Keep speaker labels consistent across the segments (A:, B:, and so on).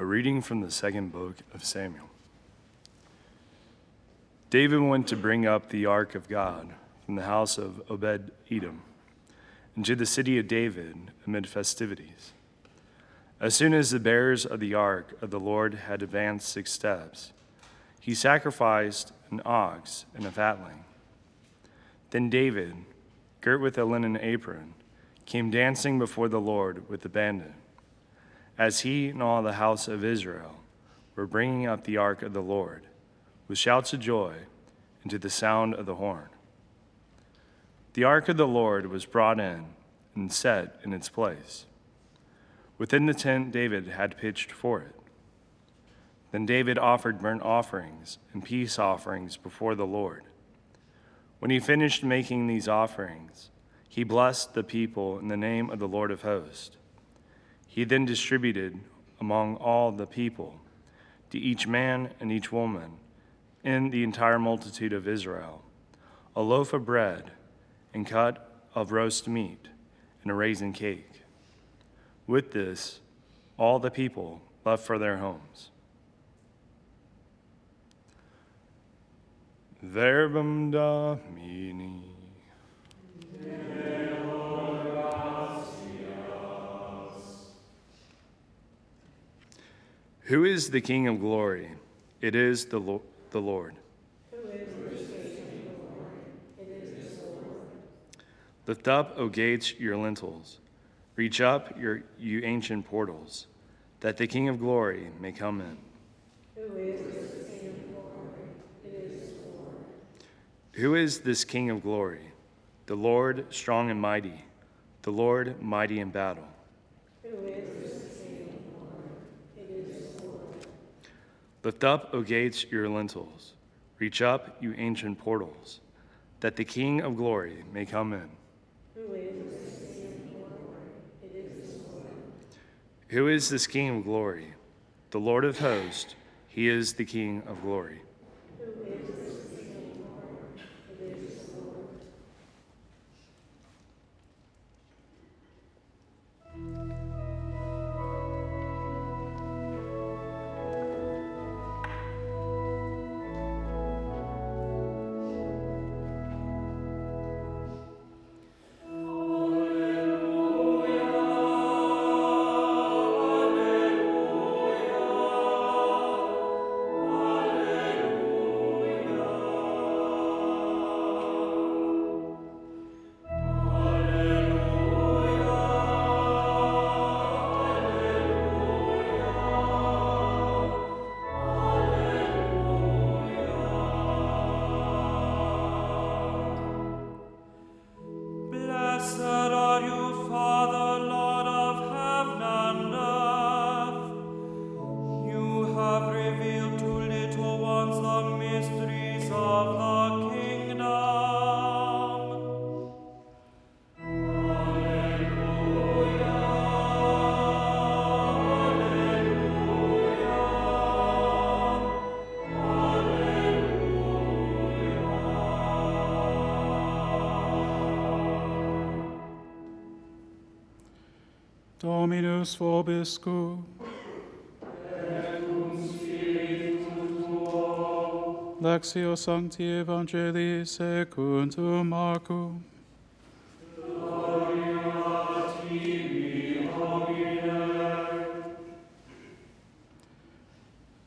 A: A reading from the second book of Samuel. David went to bring up the ark of God from the house of Obed Edom into the city of David amid festivities. As soon as the bearers of the ark of the Lord had advanced six steps, he sacrificed an ox and a fatling. Then David, girt with a linen apron, came dancing before the Lord with abandon as he and all the house of Israel were bringing up the ark of the Lord with shouts of joy and to the sound of the horn. The ark of the Lord was brought in and set in its place. Within the tent David had pitched for it. Then David offered burnt offerings and peace offerings before the Lord. When he finished making these offerings, he blessed the people in the name of the Lord of hosts. He then distributed among all the people, to each man and each woman, in the entire multitude of Israel, a loaf of bread and cut of roast meat and a raisin cake. With this, all the people left for their homes. Verbum Domini. Who is the King of glory? It is the, Lo- the Lord. Who is the King of Lord? It is the soul of the Lord. Lift up, O gates, your lintels. Reach up, your, you ancient portals, that the King of glory may come in. Who is King of glory? It is the Lord. Who is this King of glory? The Lord strong and mighty, the Lord mighty in battle. Who is Lift up, O gates, your lintels. Reach up, you ancient portals, that the King of glory may come in. Who is this King of glory? It is the Lord. Who is this King of glory? The Lord of hosts, he is the King of glory.
B: Dominus. Lectio Sancti Evangelii secundum.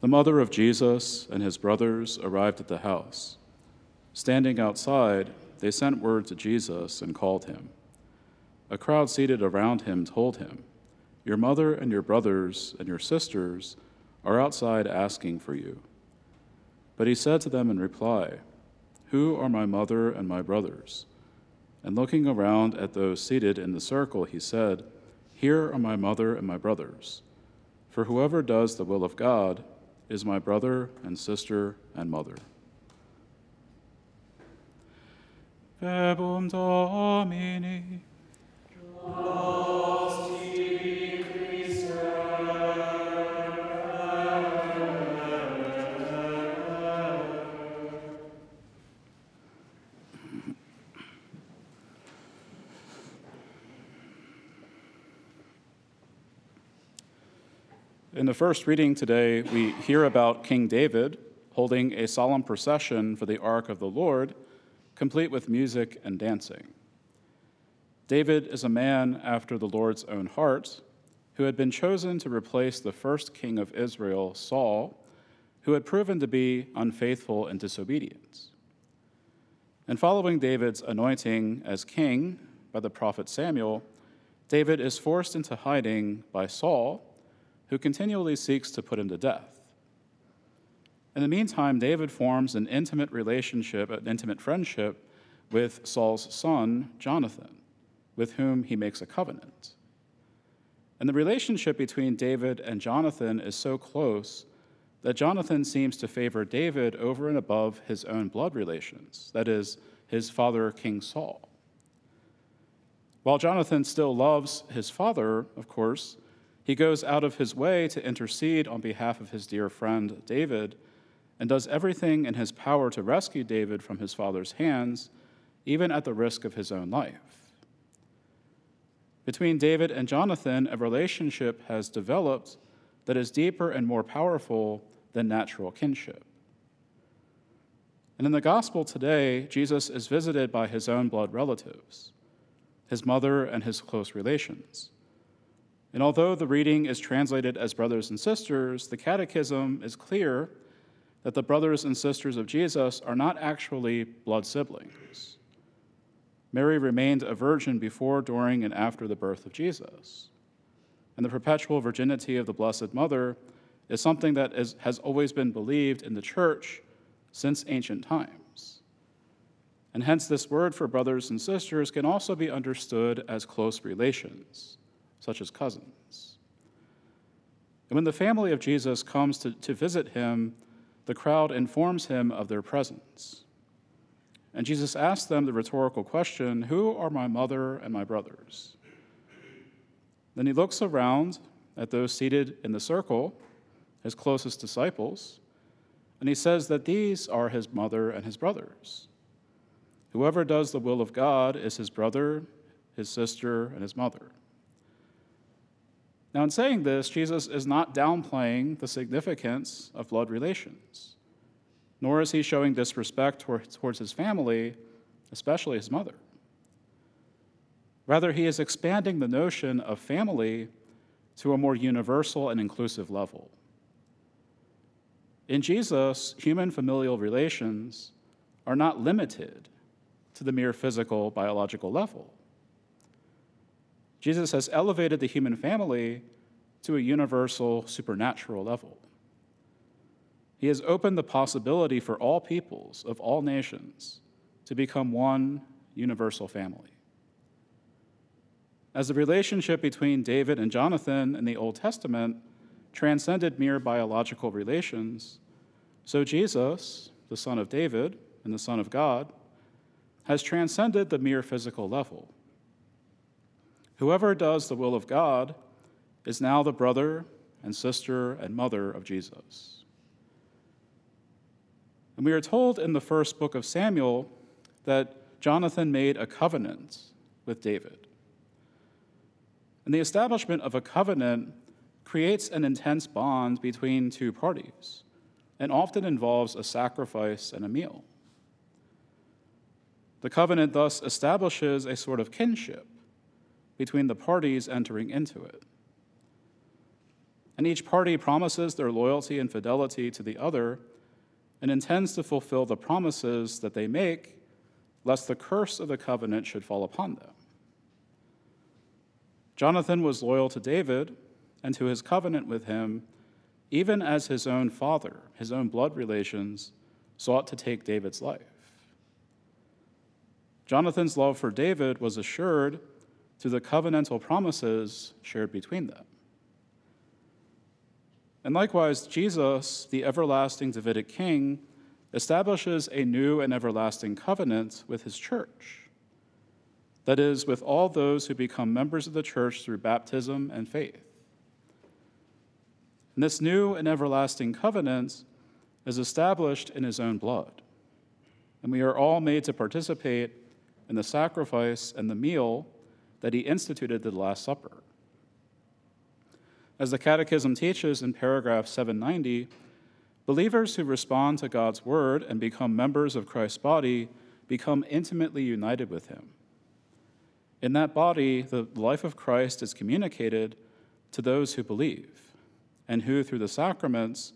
B: The mother of Jesus and his brothers arrived at the house. Standing outside, they sent word to Jesus and called him. A crowd seated around him told him, Your mother and your brothers and your sisters are outside asking for you. But he said to them in reply, Who are my mother and my brothers? And looking around at those seated in the circle, he said, Here are my mother and my brothers. For whoever does the will of God is my brother and sister and mother. Verbum Domini. In the first reading today, we hear about King David holding a solemn procession for the ark of the Lord, complete with music and dancing. David is a man after the Lord's own heart who had been chosen to replace the first king of Israel, Saul, who had proven to be unfaithful and disobedient. And following David's anointing as king by the prophet Samuel, David is forced into hiding by Saul, who continually seeks to put him to death. In the meantime, David forms an intimate relationship, an intimate friendship with Saul's son, Jonathan, with whom he makes a covenant. And the relationship between David and Jonathan is so close that Jonathan seems to favor David over and above his own blood relations, that is, his father, King Saul. While Jonathan still loves his father, of course, he goes out of his way to intercede on behalf of his dear friend David and does everything in his power to rescue David from his father's hands, even at the risk of his own life. Between David and Jonathan, a relationship has developed that is deeper and more powerful than natural kinship. And in the gospel today, Jesus is visited by his own blood relatives, his mother and his close relations. And although the reading is translated as brothers and sisters, the catechism is clear that the brothers and sisters of Jesus are not actually blood siblings. Mary remained a virgin before, during, and after the birth of Jesus. And the perpetual virginity of the Blessed Mother is something that is, has always been believed in the church since ancient times. And hence, this word for brothers and sisters can also be understood as close relations, such as cousins. And when the family of Jesus comes to, to visit him, the crowd informs him of their presence. And Jesus asks them the rhetorical question Who are my mother and my brothers? Then he looks around at those seated in the circle his closest disciples, and he says that these are his mother and his brothers. Whoever does the will of God is his brother, his sister, and his mother. Now, in saying this, Jesus is not downplaying the significance of blood relations, nor is he showing disrespect towards his family, especially his mother. Rather, he is expanding the notion of family to a more universal and inclusive level. In Jesus, human familial relations are not limited to the mere physical, biological level. Jesus has elevated the human family to a universal, supernatural level. He has opened the possibility for all peoples of all nations to become one universal family. As the relationship between David and Jonathan in the Old Testament transcended mere biological relations, so Jesus, the Son of David and the Son of God, has transcended the mere physical level. Whoever does the will of God is now the brother and sister and mother of Jesus. And we are told in the first book of Samuel that Jonathan made a covenant with David. And the establishment of a covenant creates an intense bond between two parties and often involves a sacrifice and a meal. The covenant thus establishes a sort of kinship between the parties entering into it. And each party promises their loyalty and fidelity to the other and intends to fulfill the promises that they make, lest the curse of the covenant should fall upon them. Jonathan was loyal to David and to his covenant with him, even as his own father, his own blood relations, sought to take David's life. Jonathan's love for David was assured through the covenantal promises shared between them. And likewise, Jesus, the everlasting Davidic king, establishes a new and everlasting covenant with his church that is, with all those who become members of the church through baptism and faith. And this new and everlasting covenant is established in his own blood. And we are all made to participate in the sacrifice and the meal that he instituted the Last Supper. As the Catechism teaches in paragraph 790, believers who respond to God's word and become members of Christ's body become intimately united with him. In that body, the life of Christ is communicated to those who believe, and who, through the sacraments,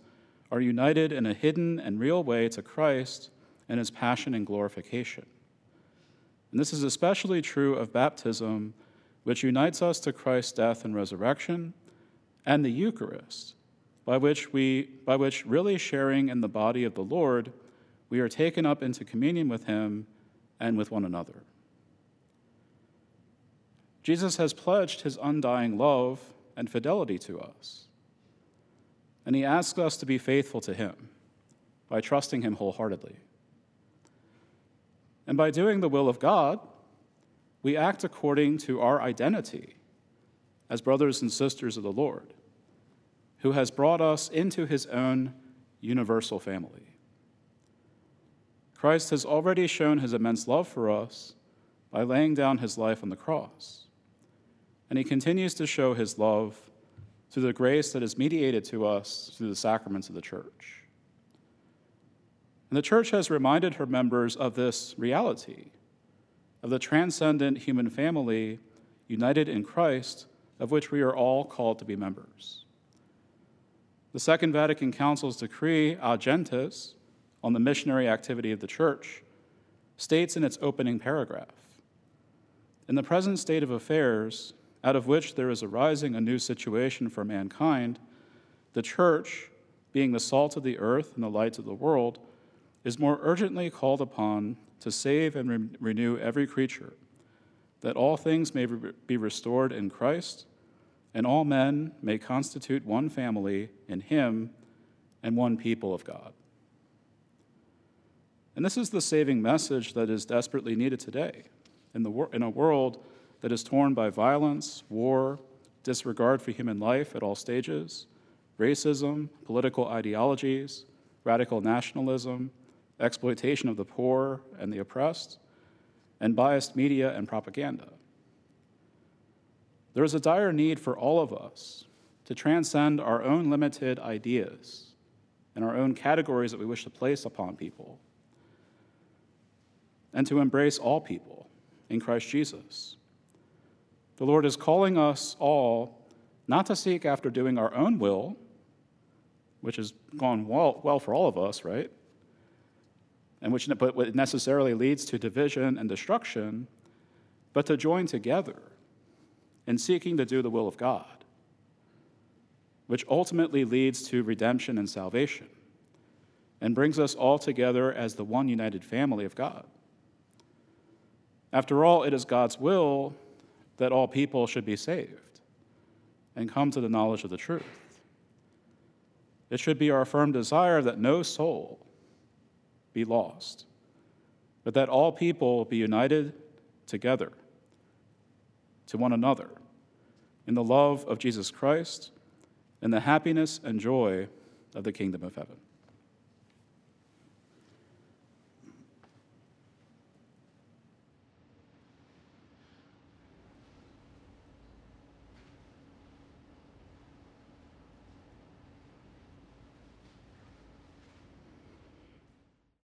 B: are united in a hidden and real way to Christ and his passion and glorification. And this is especially true of baptism, which unites us to Christ's death and resurrection, and the Eucharist, by which we by which really sharing in the body of the Lord, we are taken up into communion with him and with one another. Jesus has pledged his undying love and fidelity to us. And he asks us to be faithful to him by trusting him wholeheartedly. And by doing the will of God, we act according to our identity as brothers and sisters of the Lord, who has brought us into his own universal family. Christ has already shown his immense love for us by laying down his life on the cross. And he continues to show his love through the grace that is mediated to us through the sacraments of the church. And the church has reminded her members of this reality, of the transcendent human family united in Christ, of which we are all called to be members. The Second Vatican Council's decree, Ad on the missionary activity of the church, states in its opening paragraph In the present state of affairs, out of which there is arising a new situation for mankind, the church, being the salt of the earth and the light of the world, is more urgently called upon to save and re- renew every creature, that all things may re- be restored in Christ, and all men may constitute one family in Him and one people of God. And this is the saving message that is desperately needed today in, the wor- in a world that is torn by violence, war, disregard for human life at all stages, racism, political ideologies, radical nationalism, exploitation of the poor and the oppressed, and biased media and propaganda. There is a dire need for all of us to transcend our own limited ideas and our own categories that we wish to place upon people, and to embrace all people in Christ Jesus. The Lord is calling us all not to seek after doing our own will, which has gone well, well for all of us, right? And which but necessarily leads to division and destruction, but to join together in seeking to do the will of God, which ultimately leads to redemption and salvation and brings us all together as the one united family of God. After all, it is God's will that all people should be saved and come to the knowledge of the truth. It should be our firm desire that no soul be lost, but that all people be united together to one another in the love of Jesus Christ and the happiness and joy of the kingdom of heaven.